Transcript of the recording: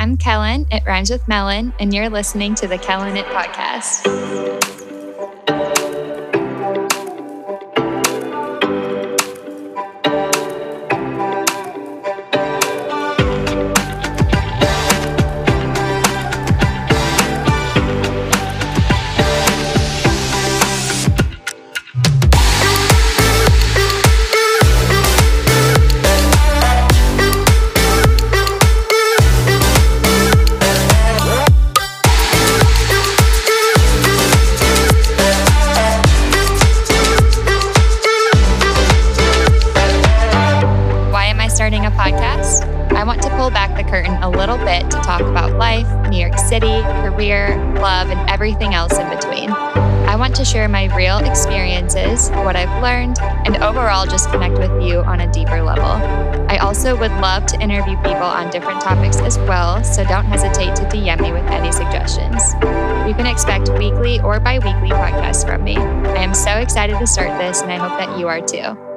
I'm Kellen. It rhymes with melon, and you're listening to the Kellen It Podcast. Want to pull back the curtain a little bit to talk about life, New York City, career, love, and everything else in between. I want to share my real experiences, what I've learned, and overall just connect with you on a deeper level. I also would love to interview people on different topics as well, so don't hesitate to DM me with any suggestions. You can expect weekly or bi weekly podcasts from me. I am so excited to start this, and I hope that you are too.